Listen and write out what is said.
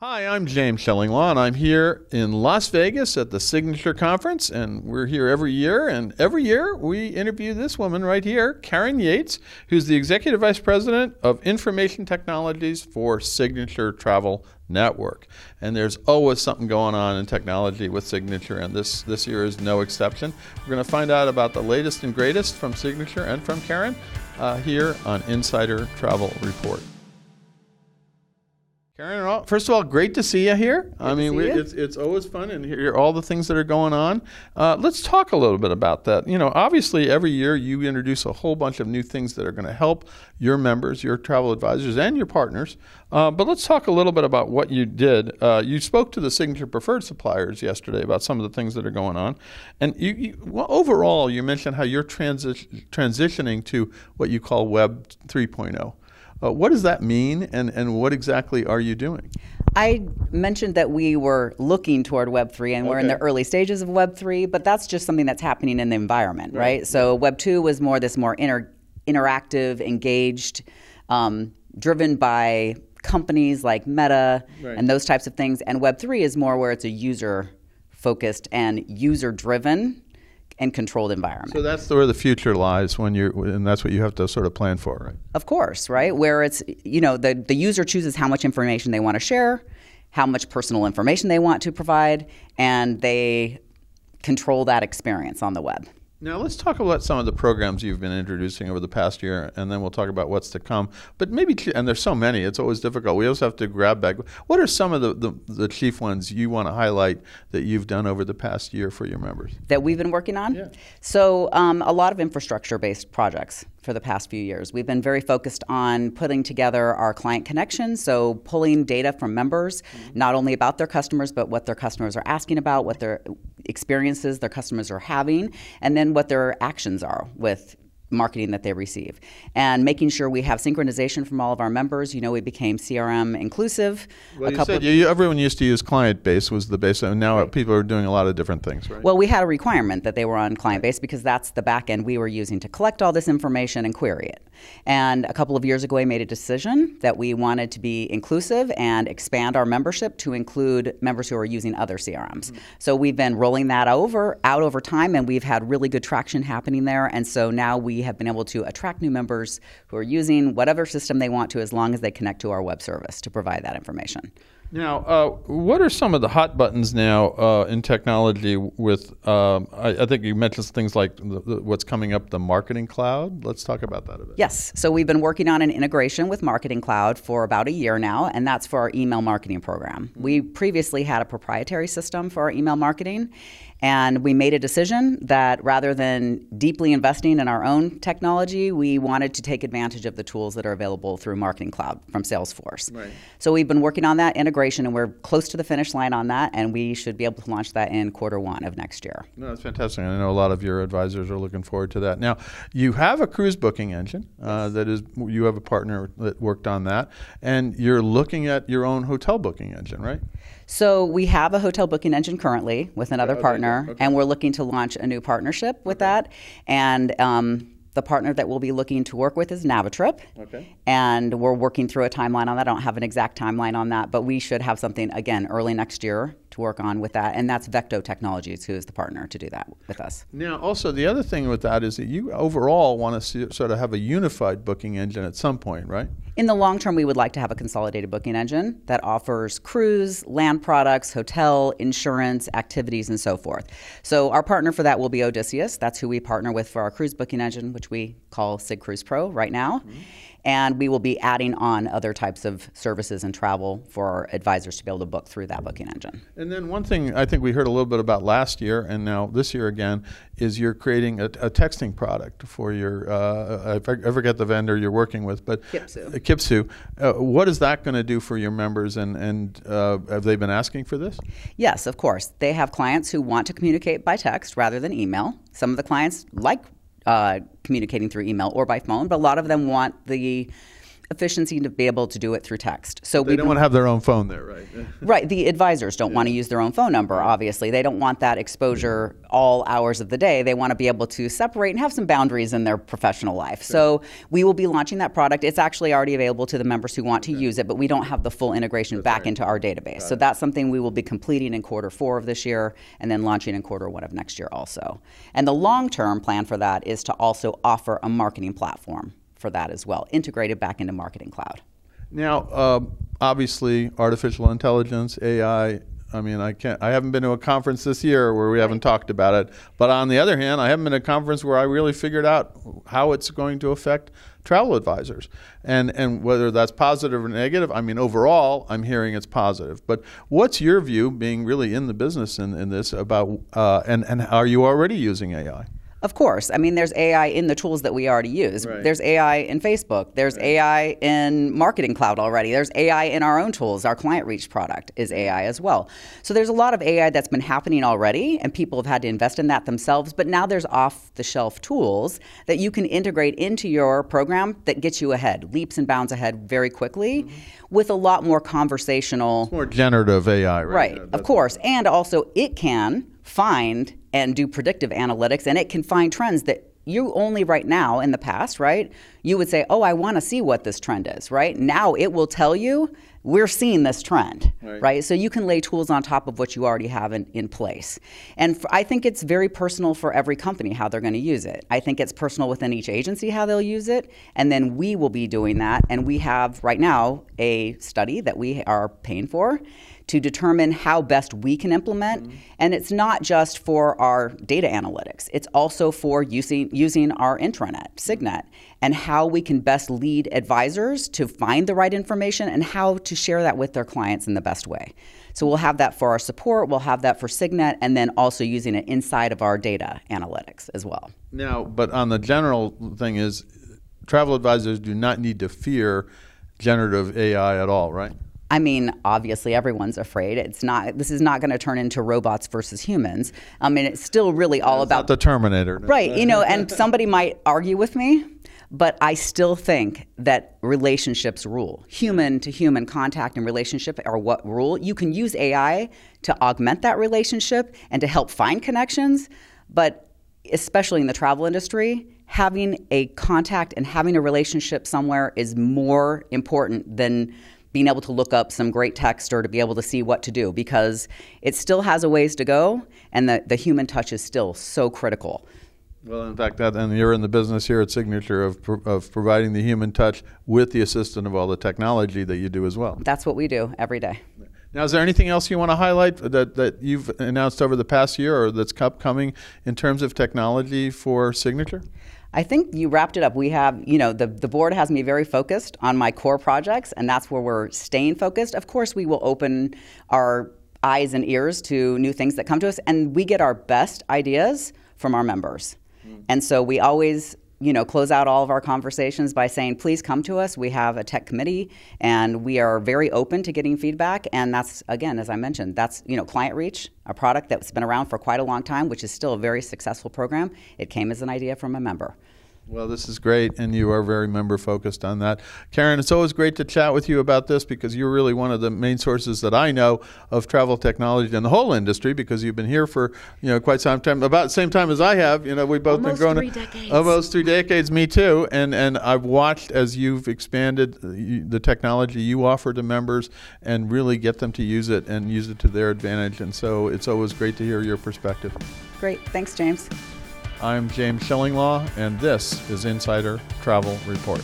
Hi, I'm James Shillinglaw, and I'm here in Las Vegas at the Signature Conference, and we're here every year. And every year we interview this woman right here, Karen Yeates, who's the Executive Vice President of Information Technologies for Signature Travel Network. And there's always something going on in technology with Signature, and this, this year is no exception. We're going to find out about the latest and greatest from Signature and from Karen uh, here on Insider Travel Report. Karen, first of all, great to see you here. Good I mean, we, it's it's always fun and hear all the things that are going on. Uh, let's talk a little bit about that. You know, obviously, every year you introduce a whole bunch of new things that are going to help your members, your travel advisors, and your partners. Uh, but let's talk a little bit about what you did. Uh, you spoke to the signature preferred suppliers yesterday about some of the things that are going on, and you, you well, overall, you mentioned how you're transi- transitioning to what you call Web 3.0. Uh, what does that mean, and, and what exactly are you doing? I mentioned that we were looking toward Web3 and we're in the early stages of Web3, but that's just something that's happening in the environment, right? right? So Web2 was more this more inter- interactive, engaged, um, driven by companies like Meta right. and those types of things. And Web3 is more where it's a user focused and user driven and controlled environment. So that's where the future lies when you're, and that's what you have to sort of plan for, right? Of course, right? Where it's, you know, the, the user chooses how much information they want to share, how much personal information they want to provide, and they control that experience on the web. Now let's talk about some of the programs you've been introducing over the past year, and then we'll talk about what's to come. But maybe, and there's so many, it's always difficult. We also have to grab back. What are some of the, the, the chief ones you want to highlight that you've done over the past year for your members? That we've been working on? Yeah. So um, a lot of infrastructure-based projects for the past few years. We've been very focused on putting together our client connection, so pulling data from members, mm-hmm. not only about their customers, but what their customers are asking about, what their experiences their customers are having, and then what their actions are with marketing that they receive. And making sure we have synchronization from all of our members. You know we became crm inclusive. Well, you said you, everyone used to use client base was the base and now right. people are doing a lot of different things right? Well we had a requirement that they were on client base because that's the back end we were using to collect all this information and query it and a couple of years ago, we made a decision that we wanted to be inclusive and expand our membership to include members who are using other CRMs. Mm-hmm. So we've been rolling that over out over time, and we've had really good traction happening there. And so now we have been able to attract new members who are using whatever system they want to, as long as they connect to our web service to provide that information. Now, uh, what are some of the hot buttons now uh, in technology? With um, I, I, think you mentioned things like the, the, what's coming up, the Marketing Cloud. Let's talk about that a bit. Yes, so we've been working on an integration with Marketing Cloud for about a year now, and that's for our email marketing program. We previously had a proprietary system for our email marketing, and we made a decision that rather than deeply investing in our own technology, we wanted to take advantage of the tools that are available through Marketing Cloud from Salesforce. Right. So we've been working on that integration, and we're close to the finish line on that, and we should be able to launch that in quarter one of next year. No, that's fantastic. I know a lot of your advisors are looking forward to that. Now, you have a cruise booking engine uh, that is, you have a partner that worked on that, and you're looking at your own hotel booking engine, right? So we have a hotel booking engine currently with another yeah, partner, okay. and we're looking to launch a new partnership with okay. that. And um, the partner that we'll be looking to work with is Navitrip. Okay. And we're working through a timeline on that. I don't have an exact timeline on that, but we should have something again early next year to work on with that. And that's Vecto Technologies, who is the partner to do that with us. Now, also, the other thing with that is that you overall want to sort of have a unified booking engine at some point, right? In the long term, we would like to have a consolidated booking engine that offers cruise, land products, hotel, insurance, activities, and so forth. So, our partner for that will be Odysseus. That's who we partner with for our cruise booking engine, which we call Sig Cruise Pro right now. Mm-hmm and we will be adding on other types of services and travel for our advisors to be able to book through that booking engine. And then one thing I think we heard a little bit about last year and now this year again is you're creating a, a texting product for your, uh, I forget the vendor you're working with, but Kipsu. Uh, Kipsu. Uh, what is that going to do for your members and, and uh, have they been asking for this? Yes, of course. They have clients who want to communicate by text rather than email. Some of the clients like uh, communicating through email or by phone, but a lot of them want the efficiency to be able to do it through text. So They don't want to have their own phone there, right? Right. The advisors don't want to use their own phone number, obviously. They don't want that exposure all hours of the day. They want to be able to separate and have some boundaries in their professional life. So we will be launching that product. It's actually already available to the members who want to use it, but we don't have the full integration back into our database. So that's something we will be completing in quarter four of this year and then launching in quarter one of next year also. And the long term plan for that is to also offer a marketing platform for that as well, integrated back into Marketing Cloud. Now, uh, obviously, artificial intelligence, AI. I mean, I can't. I haven't been to a conference this year where we haven't talked about it. But on the other hand, I haven't been to a conference where I really figured out how it's going to affect travel advisors, and and whether that's positive or negative. I mean, overall, I'm hearing it's positive. But what's your view, being really in the business in, in this, about uh, and and are you already using AI? Of course. I mean, there's AI in the tools that we already use. Right. There's AI in Facebook. There's AI in Marketing Cloud already. There's AI in our own tools. Our Client Reach product is AI as well. So there's a lot of AI that's been happening already, and people have had to invest in that themselves. But now there's off the shelf tools that you can integrate into your program that gets you ahead, leaps and bounds ahead very quickly mm-hmm. with a lot more conversational. More generative AI, right? Right, Yeah, of course. And also, it can find and do predictive analytics, and it can find trends that you only right now in the past, right? You would say, Oh, I want to see what this trend is, right? Now it will tell you, we're seeing this trend, Right. right? So you can lay tools on top of what you already have in, in place. And f I I think it's very personal for every company how they're going to use it. I think it's personal within each agency how they'll use it. And then we will be doing that. And we have right now a study that we are paying for to determine how best we can implement. Mm-hmm. And it's not just for our data analytics, it's also for using, using our intranet, mm-hmm. Signet, and how we can best lead advisors to find the right information and how to share that with their clients in the best way. So we'll have that for our support, we'll have that for Signet, and then also using it inside of our data analytics as well. Now, but on the general thing is, travel advisors do not need to fear generative AI at all, right? I mean, obviously, everyone's afraid. It's not. This is not going to turn into robots versus humans. Um, I mean, it's still really all about the Terminator, right. You know, and somebody might argue with me, but I still think that relationships rule. Human to human contact and relationship are what rule. You can use AI to augment that relationship and to help find connections, but especially in the travel industry, having a contact and having a relationship somewhere is more important than being able to look up some great text or to be able to see what to do because it still has a ways to go and the, the human touch is still so critical. Well, in fact, that and you're in the business here at Signature of, of providing the human touch with the assistance of all the technology that you do as well. That's what we do every day. Now, is there anything else you want to highlight that, that you've announced over the past year or that's upcoming in terms of technology for Signature? I think you wrapped it up. We have, you know, the, the board has me very focused on my core projects, and that's where we're staying focused. Of course, we will open our eyes and ears to new things that come to us, and we get our best ideas from our members. Mm. And so we always, you know, close out all of our conversations by saying, please come to us. We have a tech committee, and we are very open to getting feedback. And that's, again, as I mentioned, that's, you know, Client Reach, a product that's been around for quite a long time, which is still a very successful program. It came as an idea from a member. Well, this is great, and you are very member focused on that. Karen, it's always great to chat with you about this because you're really one of the main sources that I know of travel technology in the whole industry because you've been here for you know quite some time, about the same time as I have. You know, we've both Almost been three growing decades. almost three decades. Me too, and and I've watched as you've expanded uh, the the technology you offer to members and really get them to use it and use it to their advantage. And so it's always great to hear your perspective. Great. Thanks, James. I'm James Shillinglaw, and this is Insider Travel Report.